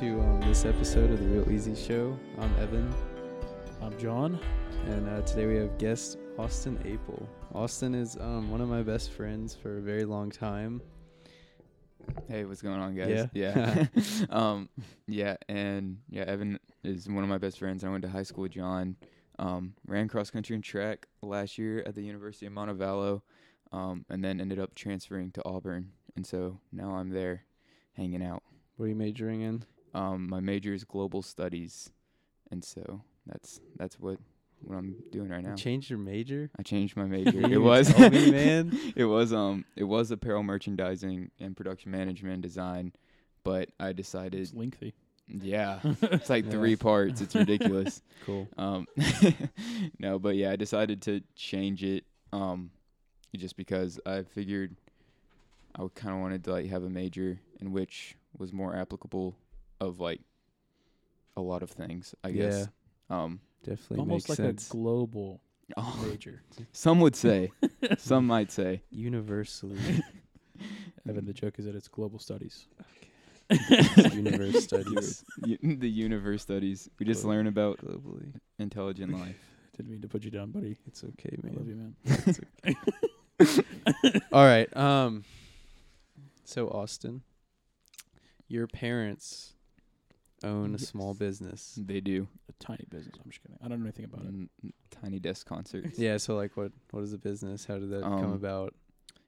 Hello and welcome to um, this episode of the Real Easy Show. I'm Evan, I'm John. and uh, today we have guest Austin Apel. Austin is um, one of my best friends for a very long time. Hey, what's going on, guys? Yeah. Yeah. um, yeah, and yeah, Evan is one of my best friends. I went to high school with John. Um, ran cross country and track last year at the University of Montevallo, um, and then ended up transferring to Auburn. And so now I'm there hanging out. What are you majoring in? Um, my major is global studies, and so that's that's what what I'm doing right now. You changed your major? I changed my major. It was me, man. it was um it was apparel merchandising and production management and design, but I decided It's lengthy. yeah it's like Yeah. three parts. It's ridiculous. Cool. um, no, but yeah, I decided to change it um just because I figured I kind of wanted to like have a major in which was more applicable of like a lot of things. I guess. Um, Definitely Almost makes like sense. a global oh, major. some would say, some might say. Universally. Evan, the joke is that it's global studies. Universe studies U- the universe studies. We just Cool. learn about globally. intelligent life. Didn't mean to put you down, buddy. It's okay, I love man. you, man. All right. Um. So Austin, your parents own a small business. They do A tiny business. I'm just kidding. I don't know anything about it. Mm, tiny desk concerts. Yeah. So like, what what is the business? How did that come Um, about?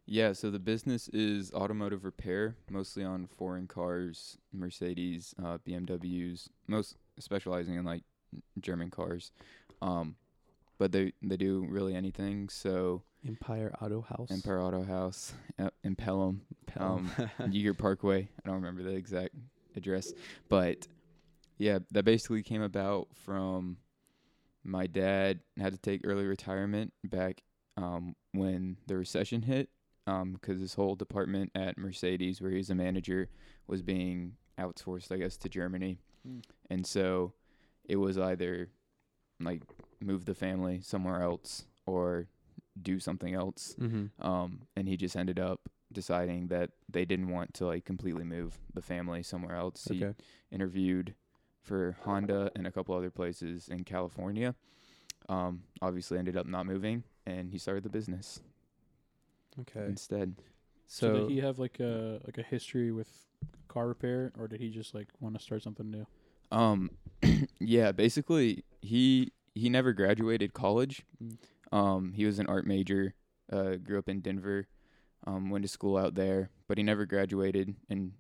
Yeah, so the business is automotive repair, mostly on foreign cars, Mercedes, uh, BMWs, most specializing in like German cars. Um, but they they do really anything. So Empire Auto House. Empire Auto House, uh, in Pelham, Pelham. Yeager Parkway. I don't remember the exact address, but yeah, that basically came about from my dad had to take early retirement back um, when the recession hit, because his whole department at Mercedes, where he was a manager, was being outsourced, I guess, to Germany, Mm. and so it was either like move the family somewhere else or do something else mm-hmm. um, and he just ended up deciding that they didn't want to like completely move the family somewhere else. He interviewed for Honda and a couple other places in California. Um, obviously ended up not moving, and he started the business Okay. instead. So, So, did he have like a like a history with car repair, or did he just like want to start something new? Um, yeah, basically he he never graduated college. Mm. Um, he was an art major. Uh, grew up in Denver. Um, went to school out there, but he never graduated. And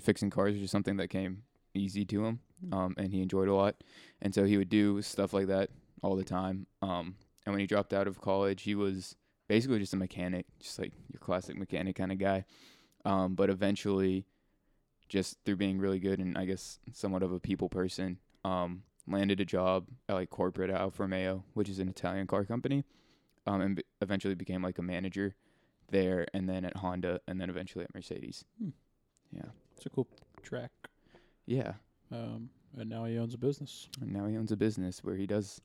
fixing cars was just something that came easy to him. Mm. Um, and he enjoyed a lot. And so he would do stuff like that all the time. Um, and when he dropped out of college, he was basically just a mechanic, just like your classic mechanic kind of guy. Um, but eventually, just through being really good and I guess somewhat of a people person, um, landed a job at like corporate at Alfa Romeo, which is an Italian car company, um, and b- eventually became like a manager there, and then at Honda, and then eventually at Mercedes. Hmm. Yeah, It's a cool track. Yeah. Um, and now he owns a business. And now he owns a business where he does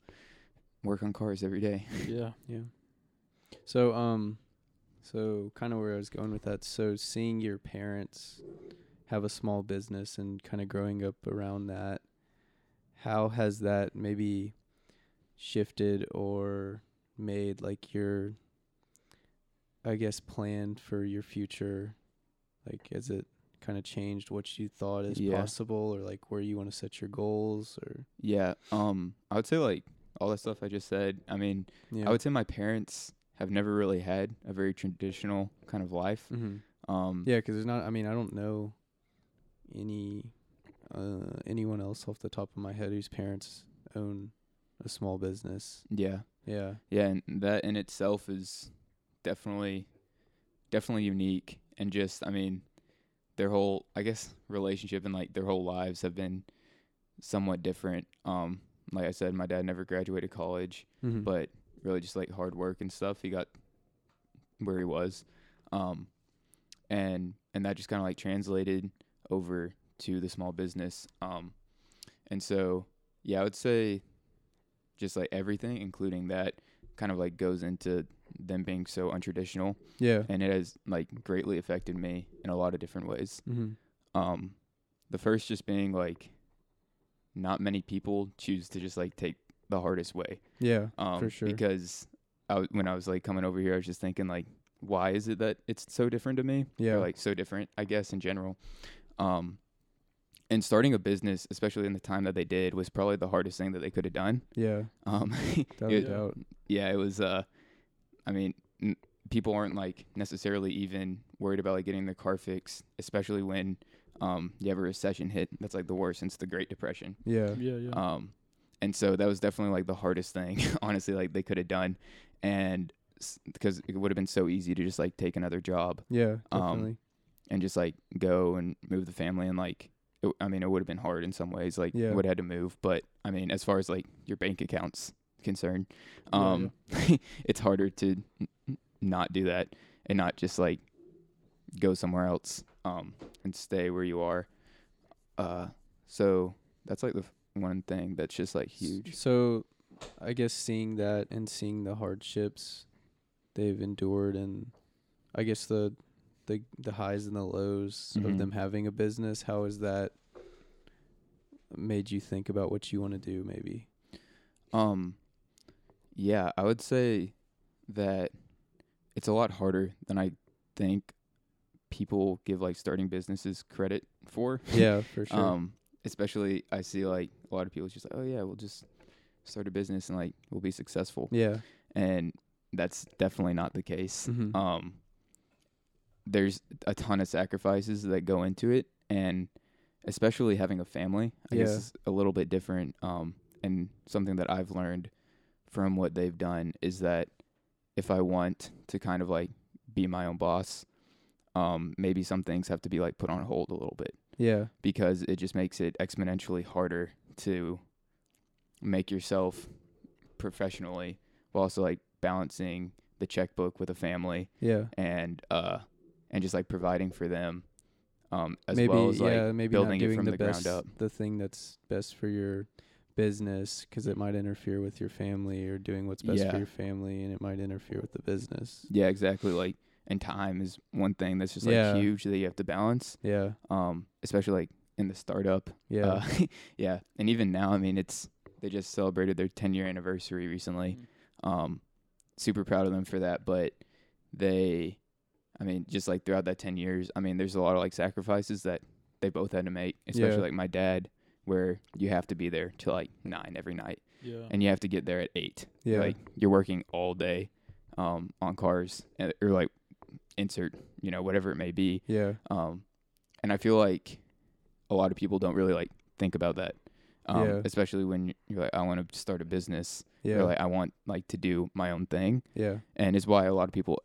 work on cars every day. yeah. yeah. So um, so kind of where I was going with that. So seeing your parents have a small business and kind of growing up around that, how has that maybe shifted or made like your, I guess, plan for your future? Like, has it kind of changed what you thought is Yeah. possible, or like where you want to set your goals, or Yeah. Um, I would say like all the stuff I just said. I mean, yeah? I would say my parents have never really had a very traditional kind of life. hmm Um, Yeah, 'cause there's not. I mean, I don't know any uh anyone else off the top of my head whose parents own a small business. yeah. Yeah. Yeah, and that in itself is definitely definitely unique and just I mean their whole I guess relationship and like their whole lives have been somewhat different. Um like I said my dad never graduated college, Mm-hmm. but really just like hard work and stuff he got where he was. Um and and that just kind of like translated over to the small business. Um and so yeah, I would say just like everything, including that, kind of like goes into them being so untraditional, yeah. and it has like greatly affected me in a lot of different ways. Mm-hmm. Um, the first just being like not many people choose to just like take the hardest way. Yeah. Um For sure. because I w- when I was like coming over here I was just thinking like why is it that it's so different to me? Yeah. Or like so different, I guess in general. Um and starting a business, especially in the time that they did, was probably the hardest thing that they could have done. Yeah. Um It- yeah, it was. Uh, I mean, n- people aren't like necessarily even worried about like getting their car fixed, especially when um you have a recession hit. That's like the worst since the Great Depression. Yeah. Yeah, yeah. Um, and so that was definitely like the hardest thing, honestly, like they could have done, and s- because it would have been so easy to just like take another job Yeah. Um, Definitely. and just like go and move the family and like. It, I mean, it would have been hard in some ways. Like, Yeah. would have had to move, but I mean, as far as like your bank accounts concerned, Yeah, um, it's harder to not do that and not just like go somewhere else um and stay where you are. Uh, so that's like the f- one thing that's just like huge. So, I guess seeing that and seeing the hardships they've endured, and I guess the the the highs and the lows Mhm. of them having a business, how has that made you think about what you want to do? Maybe. Um, yeah, I would say that it's a lot harder than I think people give like starting businesses credit for. Yeah, for sure. Um, especially I see like a lot of people just like, oh yeah, we'll just start a business and like we'll be successful, yeah. and that's definitely not the case. Mhm. Um, there's a ton of sacrifices that go into it, and especially having a family, I guess is a little bit different. Um, and something that I've learned from what they've done is that if I want to kind of like be my own boss, um, maybe some things have to be like put on hold a little bit Yeah. because it just makes it exponentially harder to make yourself professionally while also like balancing the checkbook with a family Yeah. and uh and just like providing for them um as maybe well as like yeah, maybe building not it from the, the best, ground up. the thing that's best for your business because it might interfere with your family, or doing what's best Yeah. for your family, and it might interfere with the business. yeah exactly like and time is one thing that's just like Yeah. huge that you have to balance Yeah. um especially like in the startup Yeah. Uh, yeah, and even now, I mean, it's they just celebrated their 10 year anniversary recently. Um, super proud of them for that. But they, I mean, just like throughout that 10 years, I mean, there's a lot of like sacrifices that they both had to make, especially Yeah. like my dad, where you have to be there till like nine every night, yeah. and you have to get there at eight. yeah. Like you're working all day, um, on cars and, or like insert, you know, whatever it may be. yeah. Um, and I feel like a lot of people don't really like think about that. Um, Yeah. especially when you're like, I want to start a business, Yeah. or like I want like to do my own thing, yeah. and it's why a lot of people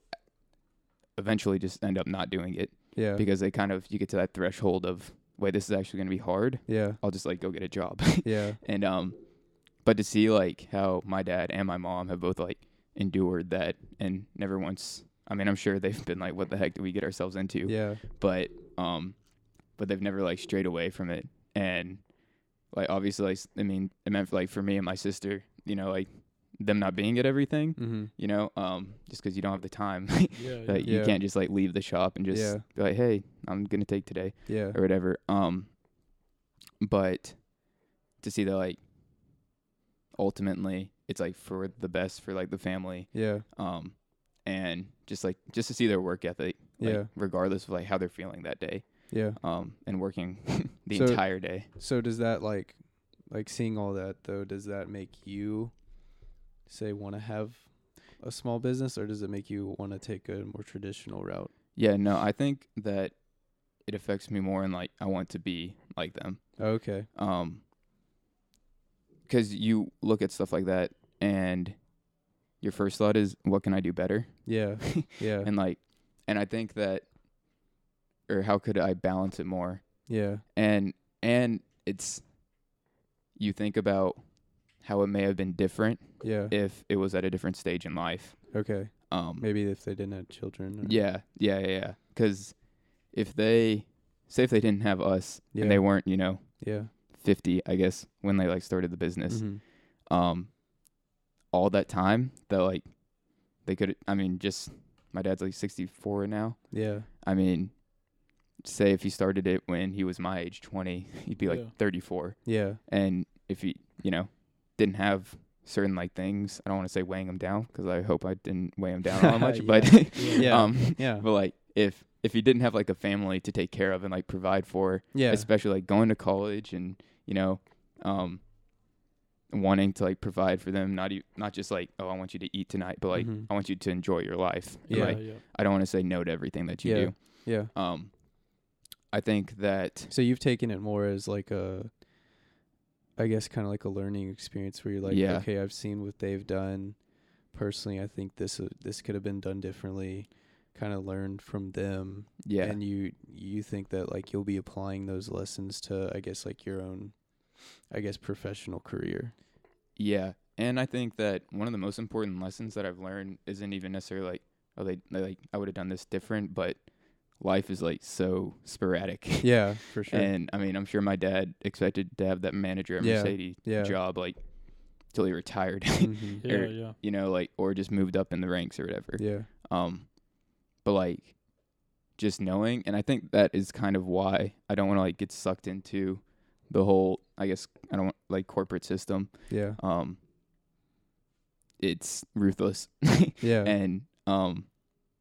eventually just end up not doing it Yeah. because they kind of you get to that threshold of wait, this is actually going to be hard. yeah. I'll just like go get a job, Yeah. and um, but to see like how my dad and my mom have both like endured that and never once. I mean, I'm sure they've been like, "What the heck did we get ourselves into?" Yeah. but um but they've never like strayed away from it and like obviously like, i mean it meant like for me and my sister you know like them not being at everything Mm-hmm. you know um just because you don't have the time yeah, like Yeah. you can't just like leave the shop and just be like hey i'm gonna take today Yeah. or whatever um but to see that like ultimately it's like for the best for like the family Yeah. um and just like just to see their work ethic like, Yeah. regardless of like how they're feeling that day Yeah. um, and working the So- entire day. So does that like like seeing all that though, does that make you say want to have a small business or does it make you want to take a more traditional route? Yeah, no, I think that it affects me more in like I want to be like them. Okay. Um, because you look at stuff like that and your first thought is, what can I do better? Yeah. Yeah. And like, and I think that, or how could I balance it more? yeah. And and it's, you think about how it may have been different Yeah. if it was at a different stage in life. Okay. Um, Maybe if they didn't have children. Yeah, yeah, yeah, yeah. Because if they say if they didn't have us Yeah. and they weren't, you know, Yeah. fifty, I guess when they like started the business, Mhm. um, all that time that like they could, I mean, just my dad's like sixty four now. Yeah. I mean, say if he started it when he was my age, 20, he'd be like Yeah. 34. Yeah. And if he, you know, didn't have certain like things, I don't want to say weighing them down because I hope I didn't weigh them down all that much, Yeah. but Yeah. um, Yeah. but like if if he didn't have like a family to take care of and like provide for, Yeah. especially like going to college and you know, um, wanting to like provide for them, not e- not just like oh I want you to eat tonight, but like Mhm. I want you to enjoy your life. Yeah. like, yeah. I don't want to say no to everything that you Yeah. do. Yeah. Um, I think that So you've taken it more as like a, I guess, kind of like a learning experience where you're like, Yeah. okay, I've seen what they've done. Personally, I think this uh, this could have been done differently. Kind of learned from them, yeah, and you you think that like you'll be applying those lessons to, I guess, like your own, I guess, professional career. Yeah, and I think that one of the most important lessons that I've learned isn't even necessarily like, oh, they, they like I would have done this different, but life is like so sporadic. Yeah, for sure. and I mean, I'm sure my dad expected to have that manager at Yeah, Mercedes yeah. job like till he retired, Mhm. Yeah, or- yeah. you know, like or just moved up in the ranks or whatever. Yeah. Um, but like just knowing, and I think that is kind of why I don't want to like get sucked into the whole. I guess I don't want like corporate system. Yeah. Um, it's ruthless, Yeah. and um,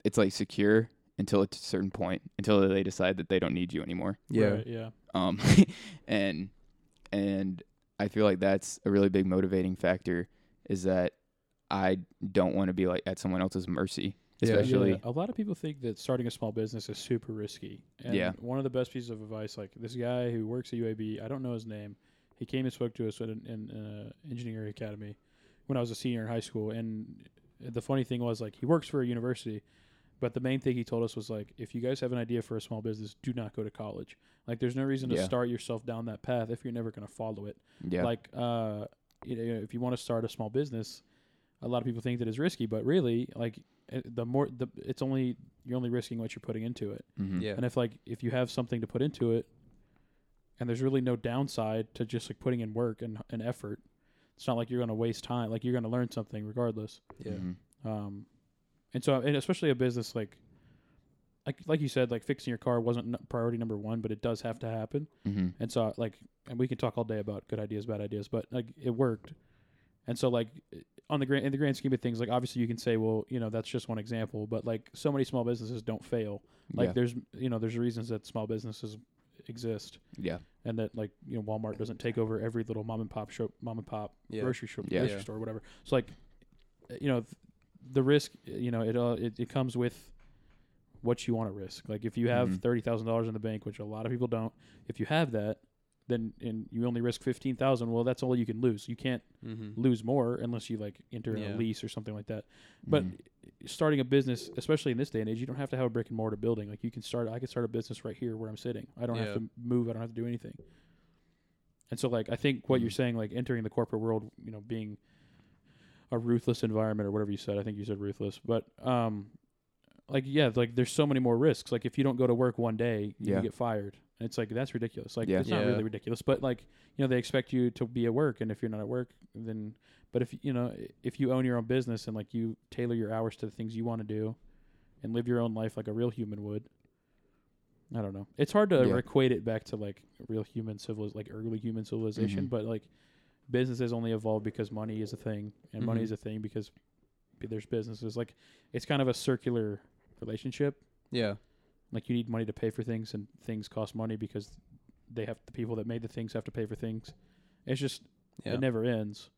it's like secure until a certain point, until they decide that they don't need you anymore. yeah. Right, yeah. Um, and and I feel like that's a really big motivating factor. Is that I don't want to be like at someone else's mercy, especially. Yeah, a lot of people think that starting a small business is super risky. And Yeah. one of the best pieces of advice, like this guy who works at UAB, I don't know his name. He came and spoke to us in, in uh, engineering academy when I was a senior in high school. And the funny thing was, like, he works for a university, but the main thing he told us was like, if you guys have an idea for a small business, do not go to college. Like, there's no reason to Yeah. start yourself down that path if you're never going to follow it Yeah, like uh you know if you want to start a small business a lot of people think that it's risky but really like uh, the more the it's only you're only risking what you're putting into it Mhm. Yeah. and if like if you have something to put into it and there's really no downside to just like putting in work and, and effort it's not like you're going to waste time like you're going to learn something regardless Yeah. Mhm. um and so and especially a business like like like you said like fixing your car wasn't n- priority number one but it does have to happen Mhm. and so like and we can talk all day about good ideas bad ideas but like it worked and so like on the grand in the grand scheme of things like obviously you can say well you know that's just one example but like so many small businesses don't fail like yeah. there's you know there's reasons that small businesses exist yeah, and that like you know Walmart doesn't take over every little mom and pop shop mom and pop Yeah. grocery shop Yeah. grocery Yeah. store whatever so like you know th- the risk you know it all it, it comes with what you want to risk like if you have Mhm. thirty thousand dollars in the bank which a lot of people don't if you have that then and you only risk fifteen thousand well that's all you can lose you can't Mm-hmm. lose more unless you like enter Yeah. a lease or something like that but Mhm. starting a business, especially in this day and age, you don't have to have a brick and mortar building. Like you can start, I could start a business right here where I'm sitting. I don't Yeah. have to move. I don't have to do anything. And so, like, I think what you're Mhm. saying, like entering the corporate world, you know, being a ruthless environment or whatever you said. I think you said ruthless, but um, like yeah, like there's so many more risks. Like if you don't go to work one day, you Yeah. get fired. And it's like that's ridiculous. Like Yeah. it's not Yeah. really ridiculous, but like you know they expect you to be at work, and if you're not at work, then but if you know if you own your own business and like you tailor your hours to the things you want to do, and live your own life like a real human would. I don't know. It's hard to Yeah. equate it back to like real human civiliz like early human civilization, Mhm. but like businesses only evolve because money is a thing, and money Mhm. is a thing because there's businesses. Like it's kind of a circular relationship. Yeah. Like you need money to pay for things, and things cost money because they have the people that made the things have to pay for things. It's just Yeah. it never ends.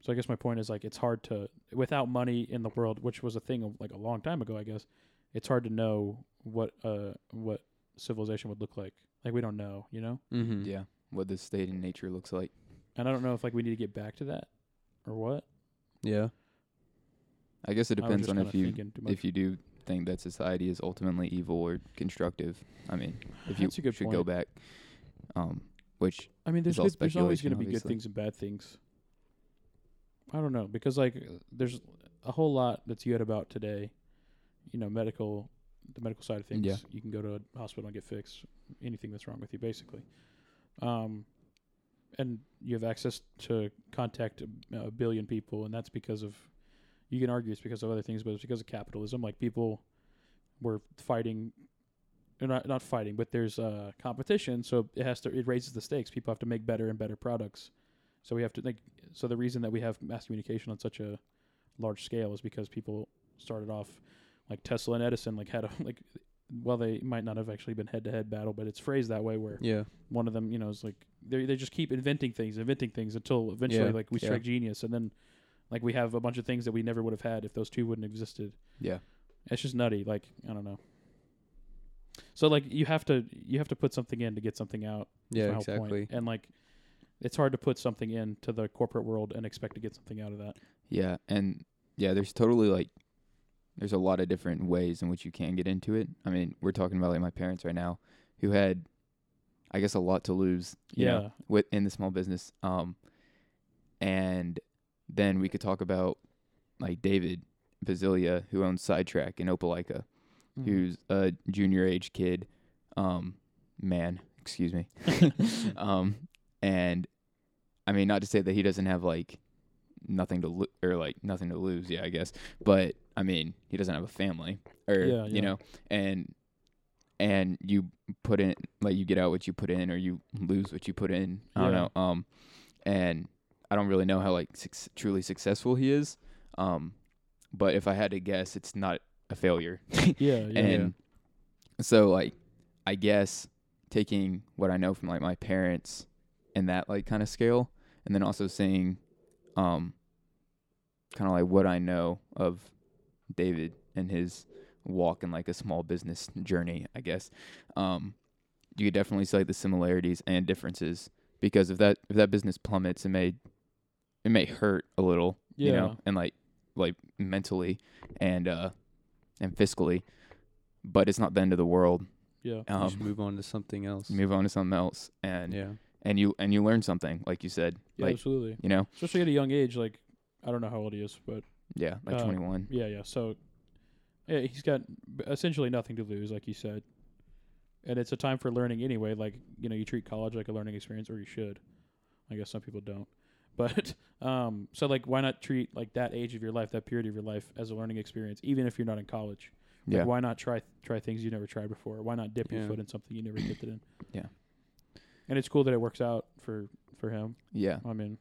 So I guess my point is like it's hard to without money in the world, which was a thing like a long time ago, I guess. It's hard to know what uh what civilization would look like. Like we don't know, you know. Mm-hmm. yeah. What the state and nature looks like. And I don't know if like we need to get back to that or what. Yeah. I guess it I was depends just on kinda if you thinking too much. if you do think that society is ultimately evil or constructive. I mean, if you That's a good should go point. back, um, which I mean, there's It's all good, there's always going to be good obviously. things and bad things. I don't know because like there's a whole lot that's good about today. You know, medical, the medical side of things. Yeah. You can go to a hospital and get fixed anything that's wrong with you, basically. Um, and you have access to contact a, a billion people, and that's because of. You can argue it's because of other things, but it's because of capitalism. Like people were fighting not not fighting, but there's uh competition, so it has to it raises the stakes. People have to make better and better products. So we have to like so the reason that we have mass communication on such a large scale is because people started off like Tesla and Edison like had a like well they might not have actually been head to head battle, but it's phrased that way where Yeah. one of them, you know, is like they they just keep inventing things, inventing things until eventually Yeah, like we yeah. strike genius, and then like we have a bunch of things that we never would have had if those two wouldn't have existed. Yeah. It's just nutty. Like I don't know. So like you have to you have to put something in to get something out. Yeah, my whole point. exactly. And like it's hard to put something into the corporate world and expect to get something out of that. Yeah, and yeah, there's totally like there's a lot of different ways in which you can get into it. I mean, we're talking about like my parents right now who had I guess a lot to lose, you yeah. know, with in the small business. Um and then we could talk about like David Basilia who owns Sidetrack in Opelika, Mhm. who's a junior age kid, um man, excuse me. um and I mean not to say that he doesn't have like nothing to lo- or like nothing to lose, yeah, I guess. But I mean, he doesn't have a family or Yeah, yeah. you know, and and you put in like you get out what you put in or you lose what you put in. I don't Yeah. know. Um and I don't really know how like suc truly successful he is. Um but if I had to guess, it's not a failure. yeah, yeah. and so like I guess taking what I know from like my parents and that like kind of scale and then also seeing um kind of like what I know of David and his walk in like a small business journey, I guess. Um you could definitely see like the similarities and differences because if that if that business plummets it may it may hurt a little, you know, and like like mentally and uh and fiscally, but it's not the end of the world. yeah. Um, should move on to something else. move on to something else, and yeah. and you and you learn something, like you said, Yeah, like absolutely. you know, Especially at a young age, like I don't know how old he is, but yeah, like Uh, twenty one. Yeah, yeah. So, yeah, he's got essentially nothing to lose, like you said, and it's a time for learning anyway. Like you know, you treat college like a learning experience, or you should. I guess some people don't, but um, so like, why not treat like that age of your life, that period of your life, as a learning experience, even if you're not in college? Like, Yeah, why not try try things you never tried before? Why not dip your foot in something you never dipped it in? Yeah. And it's cool that it works out for for him. yeah, I mean,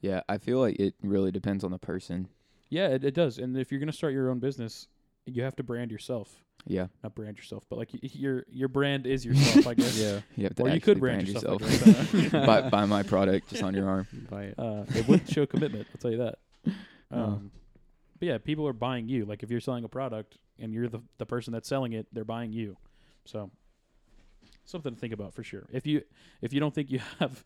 yeah. I feel like it really depends on the person. Yeah, it, it does. And if you're gonna start your own business, you have to brand yourself. Yeah, not brand yourself, but like y- y- your your brand is yourself, I guess. Yeah. you have to. Or you actually could brand, yourself. yourself. buy, buy my product just on your arm. Buy it. uh, it would show commitment. I'll tell you that. Oh. Um, but yeah, people are buying you. Like if you're selling a product and you're the the person that's selling it, they're buying you. So something to think about for sure. If you if you don't think you have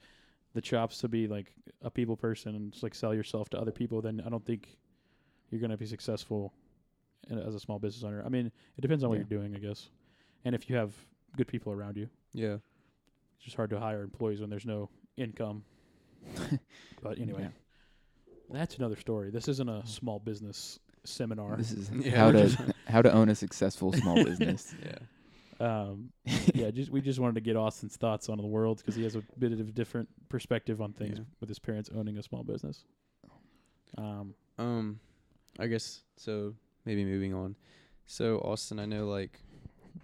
the chops to be like a people person and just like sell yourself to other people, then I don't think you're gonna be successful as a small business owner. I mean, it depends on what Yeah. you're doing, I guess, and if you have good people around you. Yeah. It's just hard to hire employees when there's no income. but anyway, Yeah. that's another story. This isn't a small business seminar. This is Yeah, how to how to own a successful small business. Yeah. Um, yeah, just we just wanted to get Austin's thoughts on the world because he has a bit of a different perspective on things Yeah. with his parents owning a small business. Um, Um, I guess so. Maybe moving on. So Austin, I know like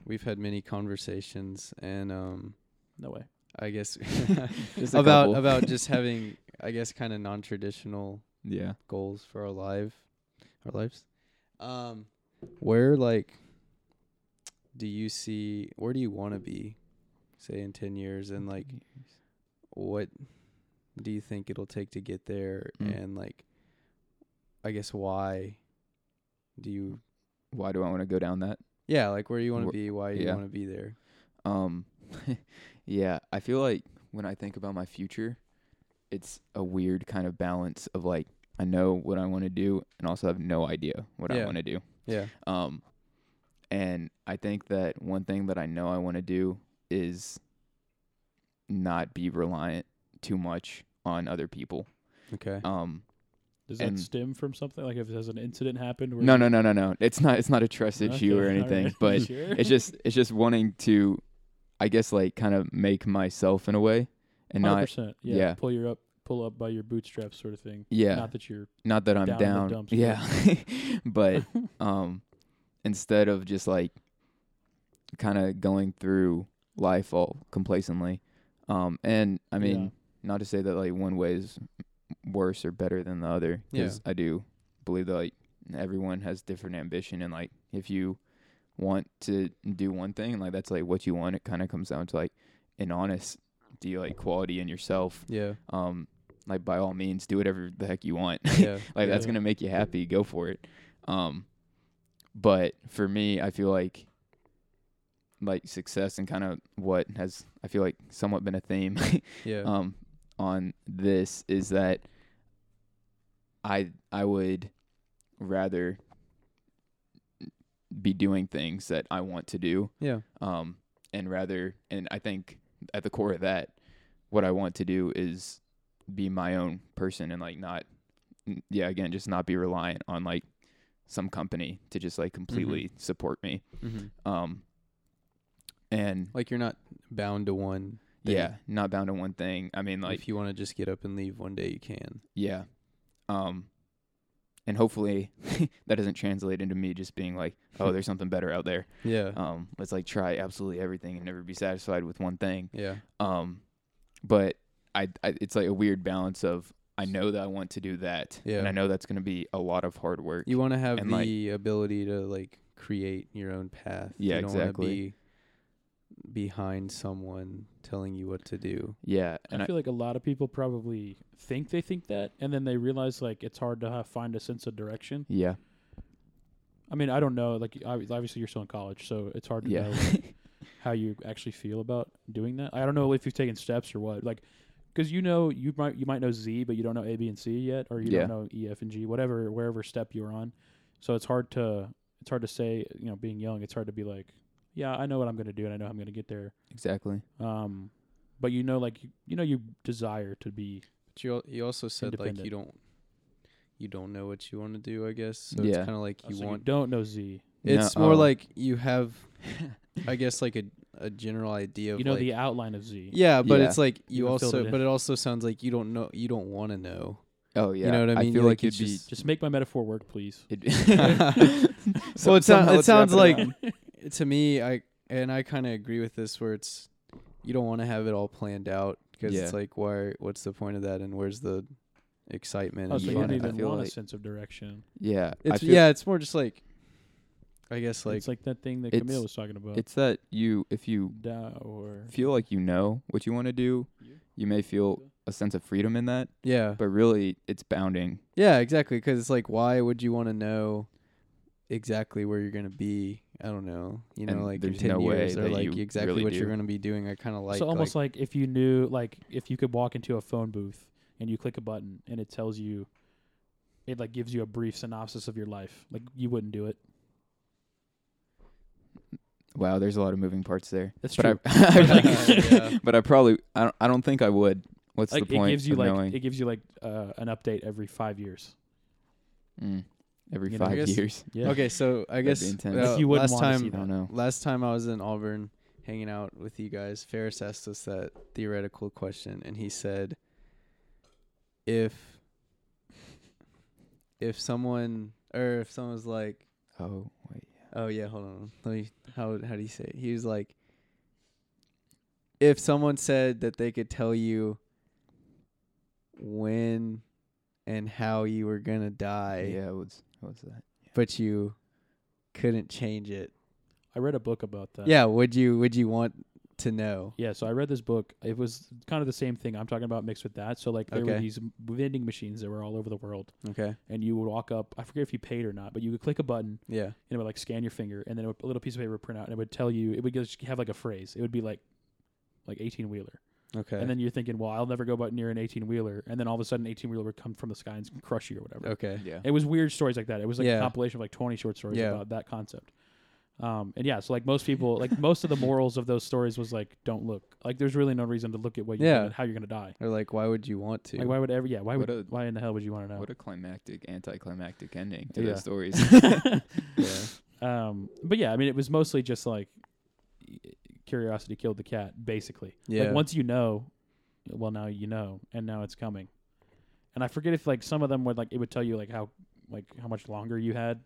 we've had many conversations, and um, no way. I guess about about just having, I guess, kind of non-traditional yeah. goals for our life, our lives. Um, where like, do you see? Where do you want to be, say in ten years, and like, what do you think it'll take to get there, Mm. and like, I guess why do you? why do I want to go down that? Yeah, like where you want to be? Why you yeah. want to be there? Um, yeah, I feel like when I think about my future, it's a weird kind of balance of like I know what I want to do and also have no idea what I want to do. Yeah. Um, and I think that one thing that I know I want to do is not be reliant too much on other people. Okay. Um, Does that And- stem from something? Like if has an incident happened? Where no, no, no, no, no. It's not. It's not a trust issue or anything. alright. But Sure. it's just it's just wanting to, I guess, like kind of make myself in a way, and not 100%, yeah, yeah. pull your up, pull up by your bootstraps, sort of thing. yeah, Not that you're not that I'm down down. yeah, but um, instead of just like kind of going through life all complacently. Um, and I mean, Yeah. not to say that like one way is worse or better than the other, Yeah. I do believe that like everyone has different ambition, and like if you want to do one thing, like that's like what you want. It kind of comes down to like an honest, do you like quality in yourself? Yeah. Um, like by all means, do whatever the heck you want. Yeah. like that's gonna make you happy go for it um but for me i feel like like success and kind of what has i feel like somewhat been a theme Yeah. um on this is that i i would rather be doing things that i want to do yeah. um, and rather, and I think at the core of that, what I want to do is be my own person and like not, yeah, again, just not be reliant on like some company to just like completely support me. Mm-hmm. Um, and Like you're not bound to one. Yeah, not bound to one thing. I mean, like, if you want to just get up and leave one day, you can. yeah, um, and hopefully that doesn't translate into me just being like, oh, there's something better out there. Yeah. Um, let's like try absolutely everything and never be satisfied with one thing. yeah. Um, but I, I, it's like a weird balance of I know that I want to do that, Yeah. and I know that's going to be a lot of hard work. You want to have the like- ability to like create your own path. Yeah, you don't exactly. be behind someone telling you what to do. yeah, and I I, feel like a lot of people probably think they think that, and then they realize like it's hard to have, find a sense of direction. yeah, I mean, I don't know. Like, obviously, you're still in college, so it's hard to yeah, know like, how you actually feel about doing that. I don't know if you've taken steps or what. Like, because you know you might you might know Z, but you don't know A, B, and C yet, or you Yeah. don't know E, F, and G, whatever wherever step you're on. So it's hard to it's hard to say. You know, being young, it's hard to be like, yeah, I know what I'm going to do, and I know I'm going to get there. exactly. Um, but you know, like you, you know, you desire to be. But you you also said like you don't you don't know what you want to do. I guess so. Yeah. It's kind of like oh, you so want. don't know Z. it's No, more oh. like you have, I guess, like a a general idea of You know like, the outline of Z. Yeah, but Yeah. it's like you, You also, it but it also sounds like you don't know, you don't want to know. Oh yeah, You know what I mean? I feel Like, like it'd be. just- Just make my metaphor work, please. it'd Well, it sound- somehow it sounds like- around. To me, I and I kind of agree with this, where it's you don't want to have it all planned out because it's like, why? What's the point of that? And where's the excitement Oh, and so you fun? don't I even feel want like- a sense of direction. yeah, I It's feel, yeah, it's more just like, I guess like it's like that thing that it's- Camille was talking about. It's that you, if you Da or feel like you know what you want to do, you may feel a sense of freedom in that, yeah, but really it's bounding. yeah, exactly. Because it's like, why would you want to know exactly where you're gonna be? I don't know. You know, And like in ten no years, or that like you exactly really what you're gonna be doing. I kind of like. so almost like, like, if you knew, like if you could walk into a phone booth and you click a button and it tells you, it like gives you a brief synopsis of your life. Like you wouldn't do it. Wow, there's a lot of moving parts there. That's but true. I, But, Yeah. but I probably I don't, I don't think I would. What's like the it point gives you of like knowing it gives you like uh, an update every five years. mm, every you know, five guess- years? Yeah. Okay, so I guess be intense. Uh, well, you wouldn't last wanna time see I don't know. last time I was in Auburn hanging out with you guys, Ferris asked us that theoretical question, and he said, "If if someone or if someone was like, Oh wait, oh yeah, hold on, let me how how do you say it? He was like, if someone said that they could tell you when and how you were gonna die, yeah, what's what's that? but you couldn't change it." I read a book about that. Yeah, would you would you want to know? Yeah, so I read this book. It was kind of the same thing I'm talking about mixed with that. So like there were these vending machines that were all over the world, Okay. and you would walk up. I forget if you paid or not, but you would click a button Yeah. and it would like scan your finger, and then would, a little piece of paper would print out, and it would tell you. It would just have like a phrase. It would be like like 18 wheeler, Okay. and then you're thinking, well, I'll never go but near an 18 wheeler, and then all of a sudden, 18 wheeler would come from the sky and crush you or whatever. okay. Yeah, It was weird stories like that. It was like Yeah. a compilation of like 20 short stories Yeah. about that concept. Um, and yeah, so like most people, like most of the morals of those stories was like, don't look. Like, there's really no reason to look at what you're Yeah. gonna, how you're gonna die. Or like, why would you want to? Like, why would ever? Yeah, why What would? a- why in the hell would you want to know? what a climactic, anticlimactic ending to Yeah. those stories. yeah. um, but yeah, I mean, it was mostly just like curiosity killed the cat, basically. Yeah. Like once you know, well, now you know, and now it's coming. And I forget if like some of them would like it would tell you like how like how much longer you had.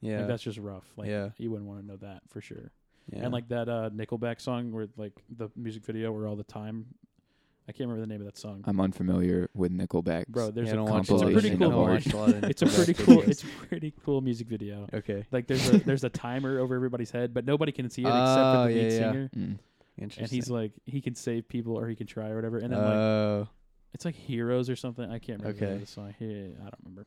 Yeah. Like, that's just rough. Like Yeah. you wouldn't want to know that for sure. Yeah. And like that uh, Nickelback song where like the music video where all the time, I can't remember the name of that song. I'm unfamiliar with Nickelback. Bro, there's yeah, I a don't watch it's a pretty Nickelback. cool. I don't watch a lot of It's a Nickelback pretty cool. videos. It's a pretty cool music video. okay. Like there's a there's a timer over everybody's head, but nobody can see it except for Oh, the lead yeah, yeah. singer. Mm. Interesting. And he's like he can save people or he can try or whatever. And then like oh, it's like Heroes or something. I can't remember the name Okay. of the song. Yeah, I don't remember.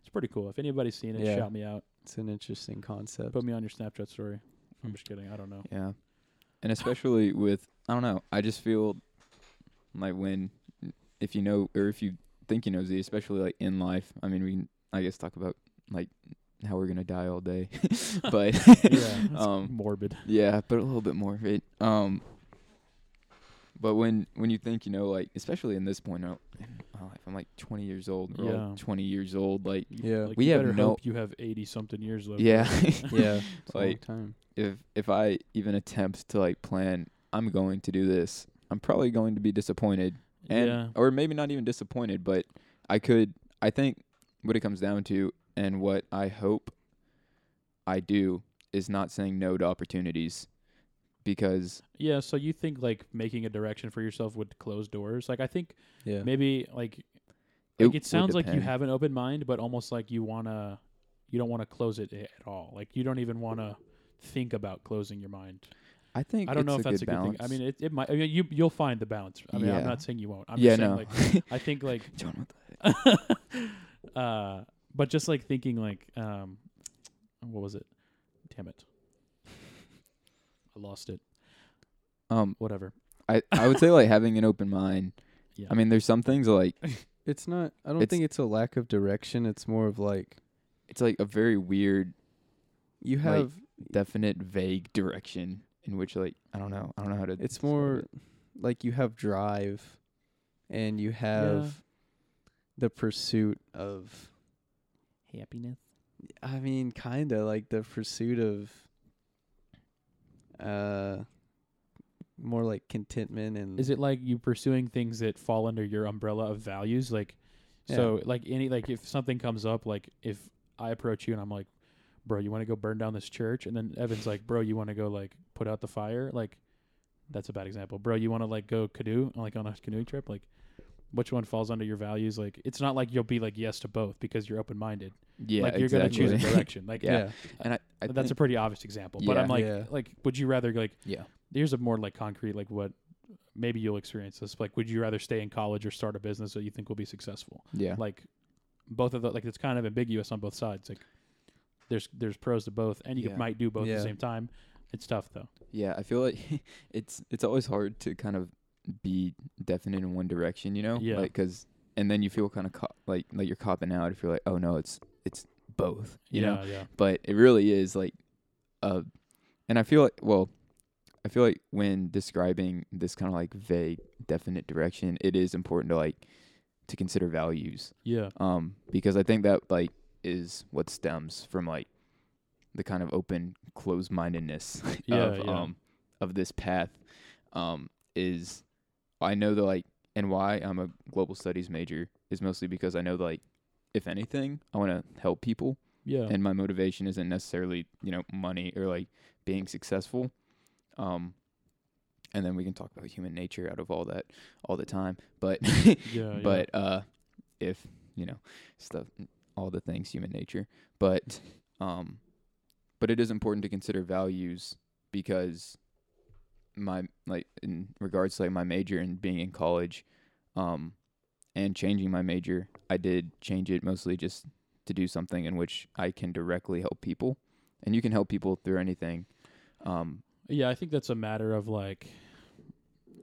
It's pretty cool. If anybody's seen it, Yeah. shout me out. it's an interesting concept. Put me on your Snapchat story. I'm Hmm. just kidding. I don't know. Yeah. And especially with I don't know, I just feel like when if you know or if you think you know Z, especially like in life, I mean we can I guess talk about like how we're gonna die all day. but Yeah, um morbid. yeah, but a little bit more of it. Um but when when you think, you know, like especially in this point out in my life, I'm like twenty years old, we're Yeah. twenty years old, like yeah. Like We you have no- hope you have 80 something years left. Yeah. yeah. It's a long like time. if if I even attempt to like plan, I'm going to do this. I'm probably going to be disappointed, and yeah. or maybe not even disappointed, but I could. I think what it comes down to, and what I hope I do, is not saying no to opportunities, because Yeah, so you think like making a direction for yourself would close doors? Like I think Yeah. maybe like It like it sounds like you have an open mind, but almost like you wanna you don't want to close it at all. Like you don't even want to think about closing your mind. I think I don't know it's if that's a good good thing. I mean, it, it might. I mean, you you'll find the balance. I mean, I'm not saying you won't. I'm yeah, just saying no, like I think like John, what the uh, but just like thinking like um, what was it? Damn it, I lost it. um, Whatever. I I would say like having an open mind. Yeah. I mean, there's some things like It's not. I don't It's- think it's a lack of direction. It's more of like it's like a very weird, you Like, have. definite, vague direction in which like I don't know, I don't know how to. it's more it. like you have drive, and you have the pursuit of. Happiness. I mean, kinda like the pursuit of. Uh. More like contentment and. Is it like you pursuing things that fall under your umbrella of values? Like, so like any like if something comes up, like if I approach you and I'm like, bro, you want to go burn down this church, and then Evan's like, bro, you want to go like put out the fire, like that's a bad example, bro. You want to like go canoe, like on a canoeing trip, like which one falls under your values? Like it's not like you'll be like yes to both because you're open minded. yeah, like you're gonna choose a direction. Like Yeah. and I, I that's a pretty obvious example. But I'm like, Yeah. like, would you rather like? yeah. Here's a more like concrete, like what maybe you'll experience this. Like, would you rather stay in college or start a business that you think will be successful? Yeah. Like, both of the like it's kind of ambiguous on both sides. Like, there's there's pros to both, and you Yeah. might do both at the same time. It's tough though. Yeah, I feel like it's it's always hard to kind of be definite in one direction, you know? Yeah. Like, cause and then you feel kind of co- like like you're copping out if you're like, oh no, it's it's both, you yeah, know? yeah, But it really is like, uh, and I feel like well, I feel like when describing this kind of like vague, definite direction, it is important to like to consider values, yeah, um, because I think that like is what stems from like the kind of open closed mindedness Yeah, of yeah. um of this path um is I know that like and why I'm a global studies major is mostly because I know that, like if anything I want to help people yeah. and my motivation isn't necessarily you know money or like being successful um and then we can talk about human nature out of all that all the time but yeah, yeah. but uh if you know stuff all the things human nature but um but it is important to consider values because my like in regards to like my major and being in college um and changing my major i did change it mostly just to do something in which i can directly help people and you can help people through anything um yeah, I think that's a matter of like,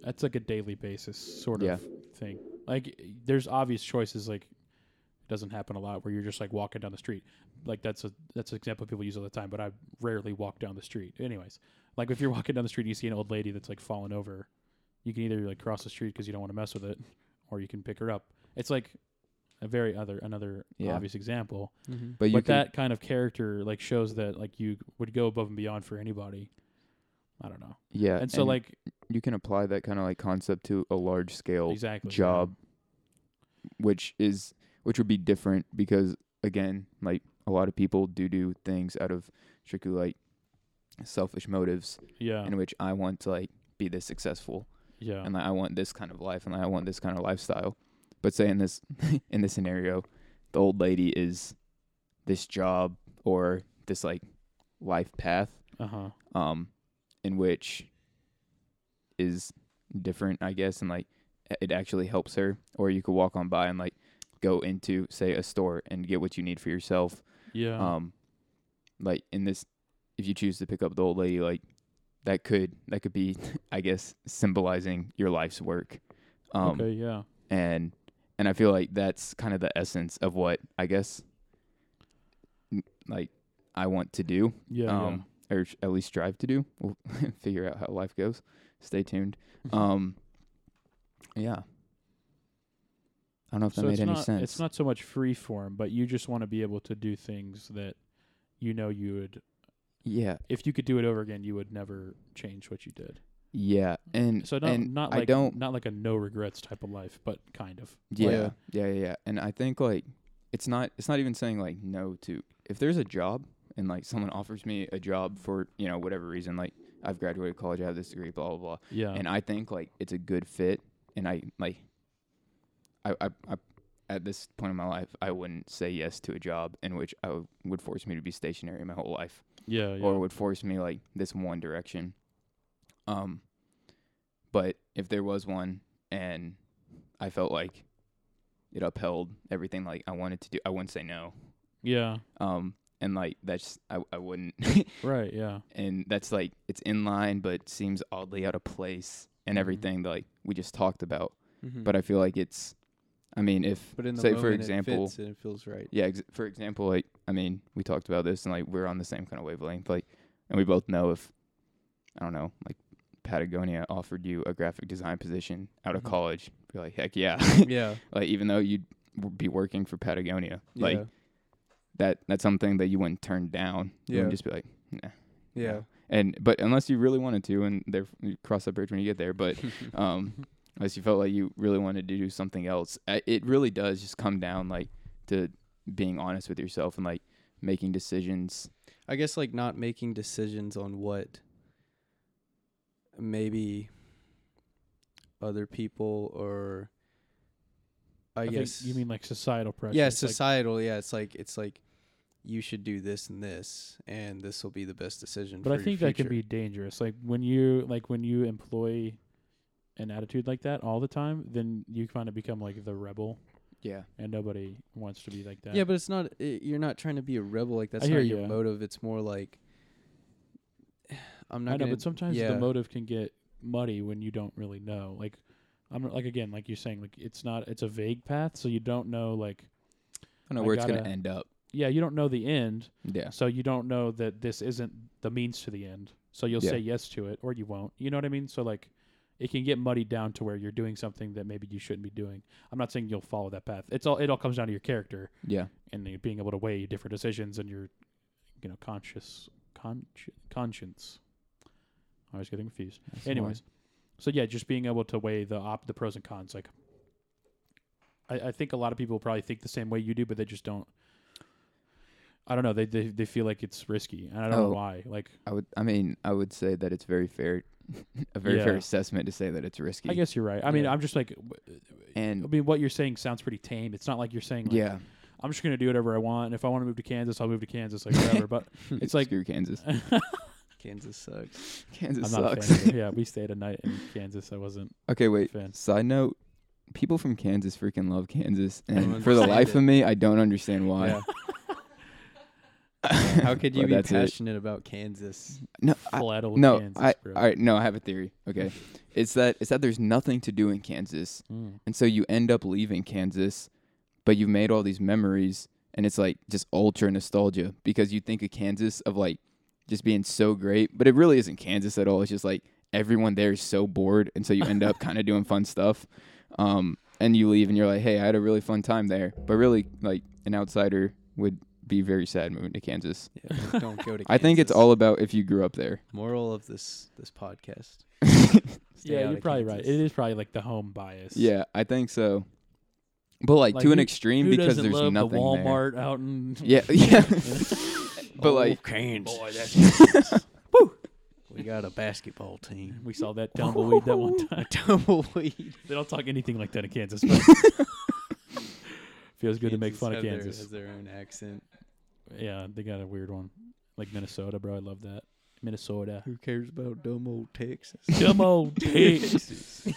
that's like a daily basis sort Yeah. of thing. Like, there's obvious choices. Like, it doesn't happen a lot where you're just like walking down the street. Like that's a that's an example people use all the time. But I rarely walk down the street. Anyways, like if you're walking down the street, and you see an old lady that's like fallen over. You can either like cross the street because you don't want to mess with it, or you can pick her up. It's like a very other another Yeah. obvious example. Mm-hmm. but but can that kind of character like shows that like you would go above and beyond for anybody. I don't know. yeah and so like you can apply that kind of like concept to a large scale exactly yeah. job which is which would be different because again like a lot of people do do things out of strictly like selfish motives Yeah. in which I want to like be this successful yeah. and like I want this kind of life and like I want this kind of lifestyle. But say in this in this scenario, the old lady is this job or this like life path Uh huh. um in which is different I guess and like it actually helps her or you could walk on by and like go into say a store and get what you need for yourself Yeah. um like in this if you choose to pick up the old lady like that could that could be i guess symbolizing your life's work um okay. Yeah. and and i feel like that's kind of the essence of what i guess like i want to do Yeah. um or sh- at least strive to do we'll figure out how life goes stay tuned um yeah i don't know if that so made it's any not sense it's not so much free form, but you just want to be able to do things that you know you would yeah if you could do it over again, you would never change what you did. yeah and So not and not I don't not like a no regrets type of life, but kind of. Yeah, Yeah. yeah, yeah, yeah. And I think like it's not it's not even saying like no to if there's a job and like someone offers me a job for, you know, whatever reason, like I've graduated college, I have this degree, blah blah blah. Yeah. And I think like it's a good fit and I like I I, I at this point in my life, I wouldn't say yes to a job in which I w- would force me to be stationary my whole life yeah. Yeah. or would force me like this one direction. Um, but if there was one and I felt like it upheld everything like I wanted to do, I wouldn't say no. yeah. Um, and like that's I I wouldn't, Right. Yeah. and that's like it's in line, but seems oddly out of place and Mhm. everything that like we just talked about. Mhm. But I feel like it's, I mean, if but in the say for it example, fits and it feels right. yeah, ex- for example, like I mean, we talked about this and like we're on the same kind of wavelength, like, and we both know if I don't know, like Patagonia offered you a graphic design position out of Mhm. college, be like, heck yeah, yeah. like even though you'd be working for Patagonia, like that that's something that you wouldn't turn down. You Yeah. wouldn't just be like, nah. Yeah. And but unless you really wanted to, and there you cross that bridge when you get there, but um, unless you felt like you really wanted to do something else, it really does just come down like to being honest with yourself and like making decisions. I guess like not making decisions on what maybe other people or I, I, guess think you mean like societal pressure. yeah It's like- societal yeah it's like it's like you should do this and this and this will be the best decision but for I your think that can be dangerous. Like when you like when you employ an attitude like that all the time, then you kind of become like the rebel, Yeah. and nobody wants to be like that. yeah but it's not i you're not trying to be a rebel like that's hear not your ya. motive it's more like I'm not I know, gonna but sometimes yeah. the motive can get muddy when you don't really know. Like, I'm like again, like you're saying, like it's not, it's a vague path, so you don't know. Like, I don't know I where it's gotta- gonna end up. yeah, you don't know the end, Yeah. so you don't know that this isn't the means to the end. So you'll Yeah. say yes to it, or you won't. You know what I mean? So like, it can get muddied down to where you're doing something that maybe you shouldn't be doing. I'm not saying you'll follow that path. It's all, it all comes down to your character Yeah. and being able to weigh different decisions and your, you know, conscious consci- conscience. I was getting confused. That's Anyways, so yeah, just being able to weigh the op- the pros and cons. Like, I, I think a lot of people probably think the same way you do, but they just don't. I don't know. They they they feel like it's risky, and I don't know Oh. why. Like, I would. I mean, I would say that it's very fair, a very fair assessment to say that it's risky. I guess you're right. I mean, I'm just like, and I mean, what you're saying sounds pretty tame. It's not like you're saying, like, yeah, I'm just gonna do whatever I want. And if I want to move to Kansas, I'll move to Kansas, like whatever. But it's like, screw Kansas. Kansas sucks Kansas I'm not sucks. fan. Of it. Yeah, we stayed a night in Kansas. I wasn't okay, a wait. fan. Side note: People from Kansas freaking love Kansas, and for the life it. of me, I don't understand why. Yeah. How could you be that's it. passionate about Kansas? No, I, no. Kansas, I, bro. all right. No, I have a theory. Okay, it's that it's that there's nothing to do in Kansas, Mm. and so you end up leaving Kansas, but you've made all these memories, and it's like just ultra nostalgia because you think of Kansas of like just being so great, but it really isn't Kansas at all. It's just like everyone there is so bored, and so you end up kind of doing fun stuff. Um, and you leave, and you're like, "Hey, I had a really fun time there," but really, like an outsider would be very sad moving to Kansas. Yeah, don't- don't go to. Kansas. I think it's all about if you grew up there. moral of this this podcast. Yeah, you're of probably right. It is probably like the home bias. Yeah, I think so. But like, Like, to an extreme because there's love nothing the there. Walmart out in Yeah, yeah. but Oh, like, Kansas. Boy, that's Woo! We got a basketball team. We saw that tumbleweed that one time. Tumbleweed. They don't talk anything like that in Kansas. But feels good to make fun of have their- Kansas. has their own accent. Yeah, they got a weird one, like Minnesota, bro. I love that. Minnesota. Who cares about dumb old Texas? Dumb old Texas.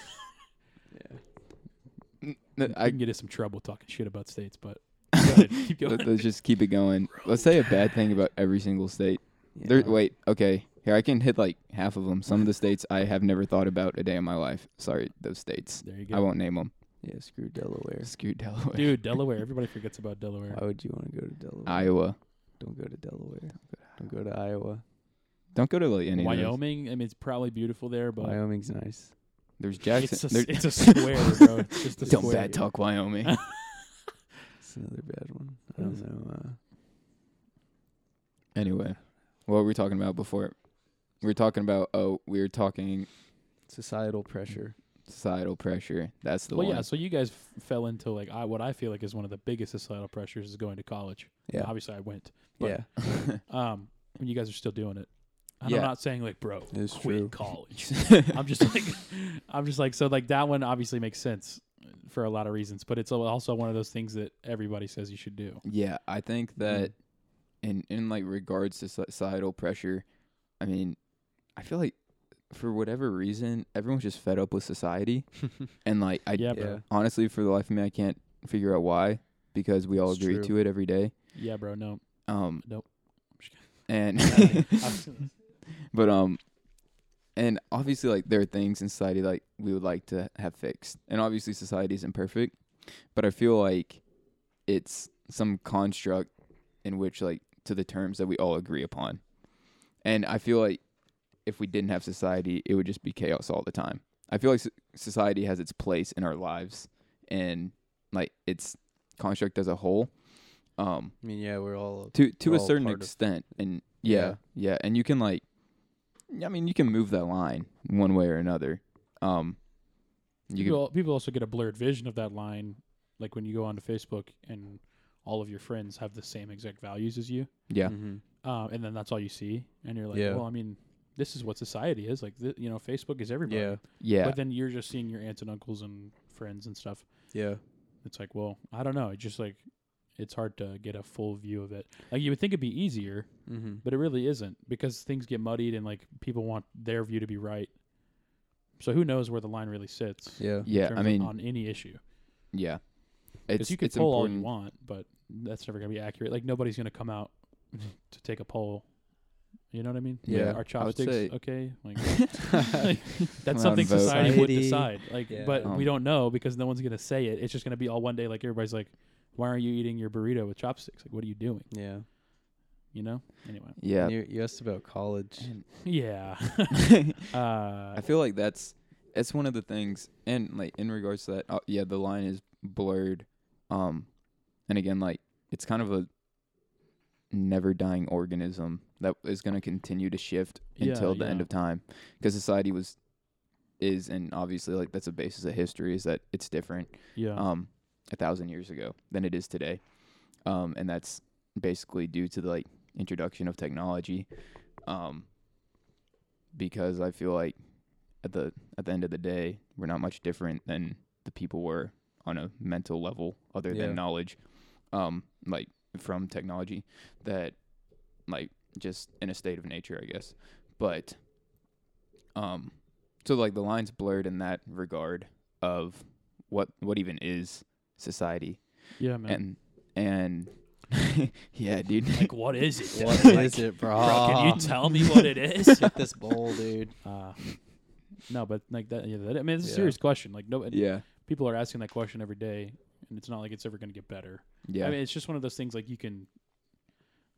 yeah. I can get in some trouble talking shit about states, but go ahead, keep going. let, us just keep it going. Let's say a bad thing about every single state. There, wait, okay. Here I can hit like half of them. Some of the states I have never thought about a day in my life. Sorry, those states. There you go. I won't name them. Yeah, screw Delaware. Screw Delaware, dude. Delaware. Everybody forgets about Delaware. Why would you want to go to Delaware? Iowa. Don't go to Delaware. Don't go to Iowa. Don't go to like any of those. Wyoming. I mean, it's probably beautiful there, but Wyoming's nice. There's Jackson. it's a there- it's a square, bro. It's just a Don't square. bad talk Wyoming. It's another bad one. I don't know. Uh, anyway, what were we talking about before? We were talking about oh, we were talking societal pressure. Societal pressure. That's the Well, one. yeah. So you guys f- fell into like I, what I feel like is one of the biggest societal pressures is going to college. Yeah. Obviously, I went. But- yeah. Um, and you guys are still doing it. And Yeah. I'm not saying like, bro, It's quit true. college. I'm just like, I'm just like, so like that one obviously makes sense for a lot of reasons, but it's also one of those things that everybody says you should do. Yeah, I think that in in like regards to societal pressure, I mean, I feel like for whatever reason, everyone's just fed up with society, and like I Yeah, yeah. bro. honestly, for the life of me, I can't figure out why because we all It's agree true. to it every day. Yeah, bro. No, Um, nope. and but um, and obviously, like there are things in society like we would like to have fixed, and obviously, society isn't perfect, but I feel like it's some construct in which like to the terms that we all agree upon, and I feel like if we didn't have society, it would just be chaos all the time. I feel like society has its place in our lives, and like its construct as a whole. Um, I mean, yeah, we're all to to a certain part of- extent and yeah, yeah and you can like i mean you can move that line one way or another um you can people, people also get a blurred vision of that line, like when you go onto Facebook and all of your friends have the same exact values as you, yeah Mhm. uh, and then that's all you see, and you're like, Yeah. well, I mean, this is what society is like. Th- you know, Facebook is everybody. Yeah. yeah But then you're just seeing your aunts and uncles and friends and stuff. Yeah. It's like, well, I don't know. It's just like it's hard to get a full view of it. Like you would think it'd be easier, Mm-hmm. but it really isn't because things get muddied and like people want their view to be right. So who knows where the line really sits? Yeah. in yeah i terms of- mean on any issue, yeah because it's you can it's poll all important you want, but that's never gonna be accurate. Like nobody's gonna come out to take a poll. You know what I mean? Yeah, Our I would chopsticks, say- okay? Like Like, that's something and vote. society, would Society. decide. Like, Yeah. but Um, we don't know because no one's gonna say it. It's just gonna be all one day. Like everybody's like, "Why aren't you eating your burrito with chopsticks? Like, what are you doing?" Yeah. You know? Anyway, yeah You, you asked about college. yeah. uh, i feel like that's it's one of the things and like in regards to that uh, yeah the line is blurred um and again like it's kind of a never dying organism that is going to continue to shift Yeah, until the end of time because society was is and obviously like that's a basis of history is that it's different yeah. um a thousand years ago than it is today um and that's basically due to the like introduction of technology um because i feel like at the at the end of the day we're not much different than the people were on a mental level other Yeah. than knowledge um like from technology that like just in a state of nature i guess but um so like the lines blurred in that regard of what what even is society yeah, man. and and yeah dude like, what is it? What Like, is it, bro? bro, can you tell me what it is? Get this bowl, dude. uh, no, but like that. Yeah, that, I mean, it's a Yeah. serious question. Like, no, yeah people are asking that question every day, and it's not like it's ever going to get better. yeah I mean, it's just one of those things like you can,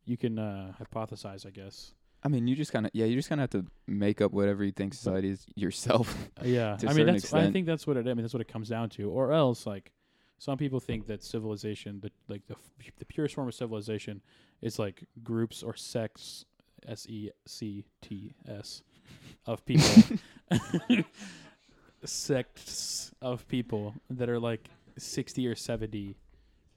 you can uh, hypothesize, I guess. I mean, you just kind of yeah, you just kind of have to make up whatever you think society is yourself. Uh, yeah, I mean, that's I think that's what it. I mean, that's what it comes down to. Or else, like, some people think that civilization, the like the f- the purest form of civilization, is like groups or sects, S E C T S, of people, sects of people that are like sixty or seventy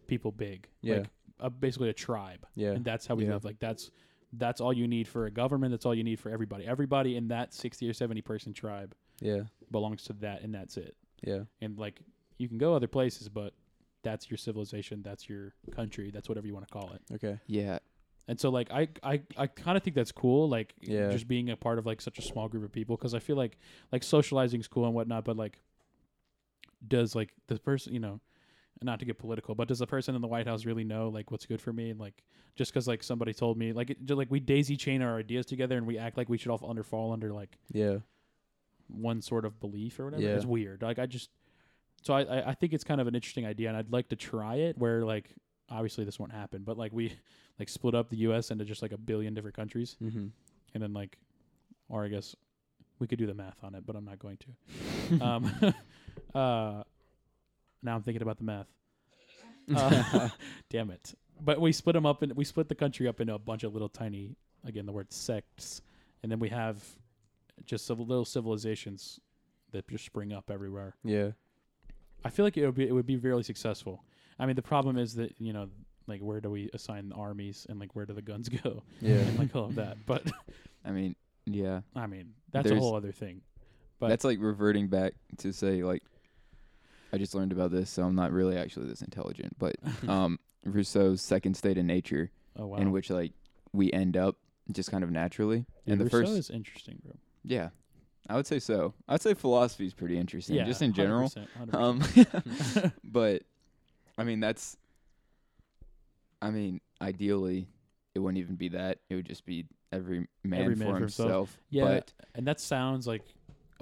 people big. Yeah. like, uh, basically a tribe. Yeah. and that's how we Yeah. live. Like that's That's all you need for a government. That's all you need for everybody. Everybody in that 60 or 70 person tribe Yeah. belongs to that, and that's it. Yeah. And like you can go other places, but that's your civilization. That's your country. That's whatever you want to call it. Okay. Yeah. And so like I I, I kind of think that's cool like Yeah. just being a part of like such a small group of people because I feel like like socializing is cool and whatnot but like does like the person you know not to get political but does the person in the White House really know like what's good for me and like just because like somebody told me like it, just, like we daisy chain our ideas together and we act like we should all under fall under like Yeah. one sort of belief or whatever Yeah. it's weird like I just so I, I think it's kind of an interesting idea and I'd like to try it where like obviously this won't happen but like we like split up the US into just like a billion different countries Mm-hmm. and then like or I guess we could do the math on it but I'm not going to um uh now I'm thinking about the math uh, damn it but we split them up and we split the country up into a bunch of little tiny again the word sects and then we have just some little civilizations that just spring up everywhere yeah. I feel like it would be it would be really successful. I mean, the problem is that you know, like where do we assign the armies and like where do the guns go Yeah. and like all of that. But I mean, yeah. I mean, that's a whole other thing. But That's like reverting back to say like I just learned about this, so I'm not really actually this intelligent. But um Rousseau's second state of nature, oh wow, in which like we end up just kind of naturally. Dude, and the Rousseau first is interesting, bro. Yeah. I would say so. I'd say philosophy is pretty interesting, Yeah, just in general. 100%, 100%. Um, but I mean, that's. I mean, ideally, it wouldn't even be that. It would just be every man, Every man for for himself. himself. yeah, But and that sounds like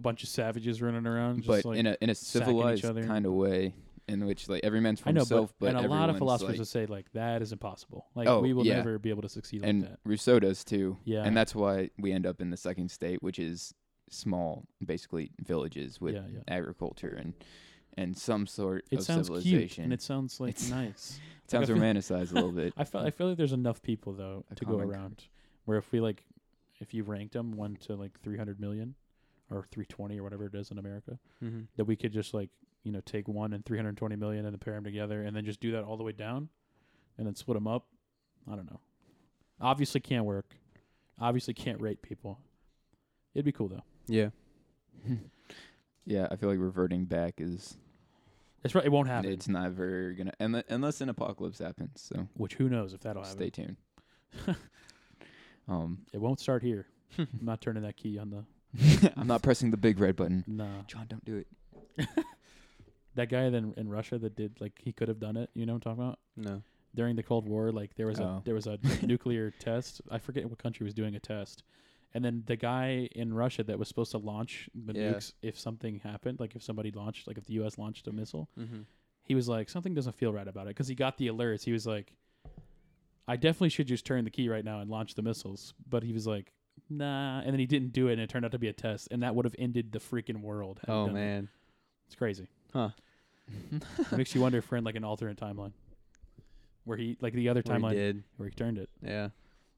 a bunch of savages running around. Just but like, in a in a civilized kind of way, in which like every man's for I know, himself, but, but, and a lot of philosophers like, would say like that is impossible. Like Oh, we will yeah. never be able to succeed and like that. Rousseau does too. Yeah, And that's why we end up in the second state, which is small, basically villages with yeah, yeah. agriculture and and some sort It of sounds cute civilization. and it sounds like It's- nice. It sounds feel- romanticized a little bit. I feel I feel like there's enough people though A to go around where if we like if you ranked them one to like 300 million or 320 or whatever it is in America mm-hmm. that we could just like you know take one and 320 million and pair them together and then just do that all the way down and then split them up. I don't know. Obviously can't work. Obviously can't rate people. It'd be cool though. Yeah. yeah, I feel like reverting back is It's right. It won't happen. it's never gonna unle- unless an apocalypse happens. So which who knows if that'll happen. stay tuned. um, It won't start here. I'm not turning that key on the. I'm not pressing the big red button. Nah. John, don't do it. That guy then in Russia that did like he could have done it. You know what I'm talking about? No. during the Cold War, like there was Oh. a there was a nuclear test. I forget what country was doing a test, and then the guy in Russia that was supposed to launch the Yeah. nukes if something happened, like if somebody launched, like if the U.S. launched a missile, Mm-hmm. he was like something doesn't feel right about it because he got the alerts. He was like, I definitely should just turn the key right now and launch the missiles, but he was like. Nah, and then he didn't do it, and it turned out to be a test, and that would have ended the freaking world. had he Oh done it. man. it's crazy. Huh. It makes you wonder if we're in like an alternate timeline, where he like the other Where he timeline did. where he turned it, Yeah.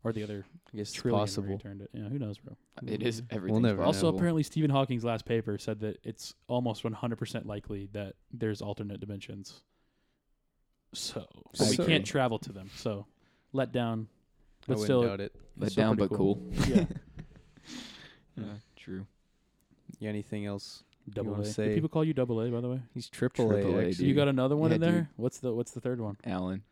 or the other I guess it's trillion where possible. he turned it. Yeah, who knows, bro. It is everything. never know. Also, Possible. apparently, Stephen Hawking's last paper said that it's almost 100% likely that there's alternate dimensions. So, but we So- can't travel to them. So, let down, I but wouldn't still, doubt it. let still down but cool. Yeah. yeah, true. Yeah. Anything else? double wanna A. Do people call you double A, by the way? He's triple A. Triple A, actually. So you got another one Yeah, in there? dude. What's the What's the third one? Alan.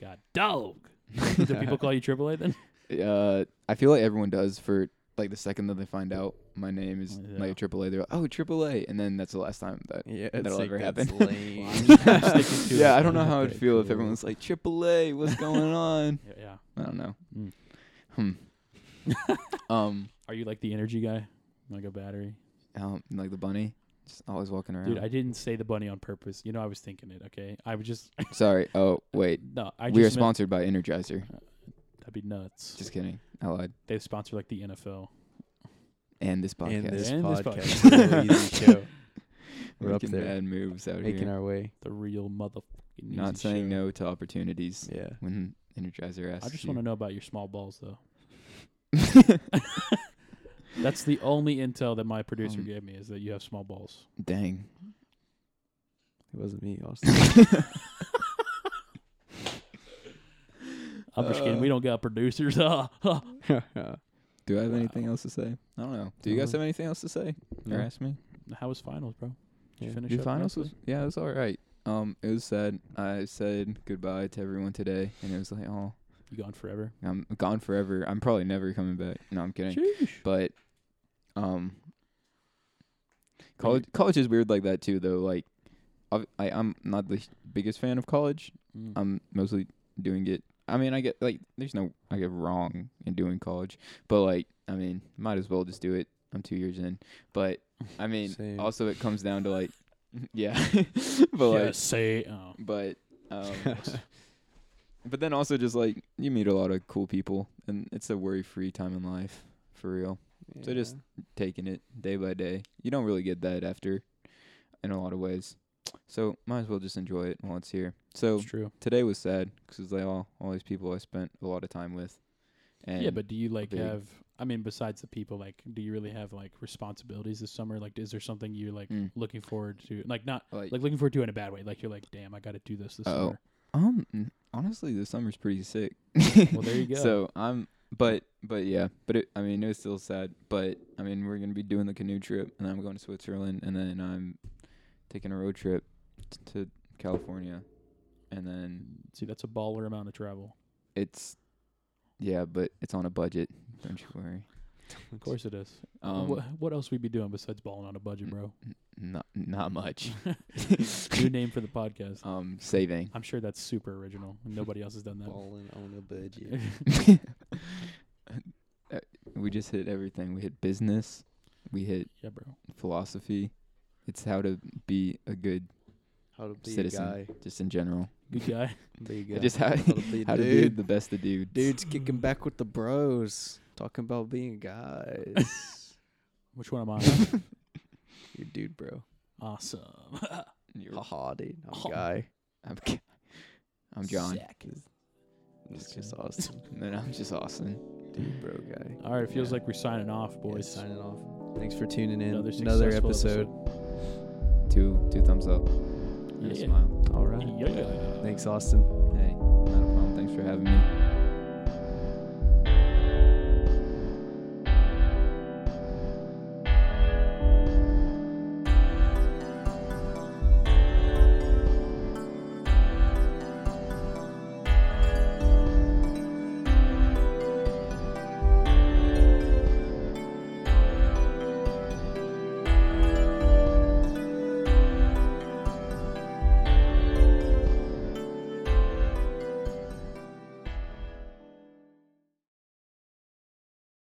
God, dog. Do people call you triple A then? Uh, I feel like everyone does for like the second that they find out my name is Yeah. like a triple A. They're like, oh, triple A, and then that's the last time that. Yeah. That'll like, ever happen. lame. I'm just- I'm sticking to yeah. I don't know how I'd feel if cool. everyone's like triple A. What's going on? Yeah, yeah. I don't know. Mm. Hmm. um, Are you like the energy guy? Like a battery? um, like the bunny, just always walking around. Dude, I didn't say the bunny on purpose. You know, I was thinking it. Okay, I was just Sorry. Oh wait, no. I we are meant- sponsored by Energizer. That'd be nuts. Just kidding. I lied. they sponsor like the NFL. And this podcast. And this And this podcast. podcast. Easy show. We're up Making there. bad moves out here. Making here. our way. The real motherfucking. Not easy saying show. no to opportunities Yeah. when Energizer asks. I just want to know about your small balls, though. That's the only intel that my producer Um, gave me is that you have small balls. Dang. It wasn't me, Austin. I'm just kidding. We don't got producers. Do I have Wow. anything else to say? I don't know. Do you guys Uh, have anything else to say? no. Or ask me? How was finals, bro? Did you Yeah. finish Your up finals was nicely? yeah, it was all right. Um, it was sad. I said goodbye to everyone today, and it was like, oh, You gone forever? I'm gone forever. I'm probably never coming back. No, I'm kidding. Sheesh. But, um, college college is weird like that too, though. Like, I've- I I'm not the biggest fan of college. Mm. I'm mostly doing it. I mean, I get like, there's no I get wrong in doing college, but like, I mean, might as well just do it. I'm two years in, but I mean, Same. also it comes down to like, yeah, but yeah, like, say. Oh. but um, but then also just like you meet a lot of cool people, and it's a worry-free time in life for real. So just taking it day by day. You don't really get that after, in a lot of ways. So might as well just enjoy it while it's here. So It's true. today was sad because like all all these people I spent a lot of time with. And yeah, but do you like big- have? I mean, besides the people, like, do you really have like responsibilities this summer? Like, is there something you're like Mm. looking forward to? Like, not like, like looking forward to in a bad way. Like, you're like, damn, I got to do this this Uh-oh. summer. um n- honestly the summer's pretty sick. Well, there you go. So I'm but but yeah, but it I mean it was still sad. But I mean we're gonna be doing the canoe trip and I'm going to Switzerland and then I'm taking a road trip t- to California and then See, that's a baller amount of travel. it's yeah, but it's on a budget. Don't you worry. Of course it is. Um, what what else we be doing besides balling on a budget, bro? n- not not much. New name for the podcast. um, saving. I'm sure that's super original. Nobody else has done that. balling on a budget. Uh, we just hit everything. We hit business. We hit yeah, bro. philosophy. It's how to be a good How to be Citizen. a guy. just in general. Good guy. Be a guy. Just how, How to be a how to be dude. the best of dudes. Dude's kicking back with the bros. Talking about being guys. Which one am I? you dude, bro. awesome. You're- Haha, dude. I'm Oh. guy. I'm, K- I'm John. Sick. It's Just just Austin. And then I'm just Austin. Dude, bro, guy. All right, it feels Yeah. like we're signing off, Boys, boys. signing off. Thanks for tuning in. Another Another, successful episode. Two two thumbs up. And a smile. All right. Yeah. Thanks, Austin. Hey, not a problem. Thanks for having me.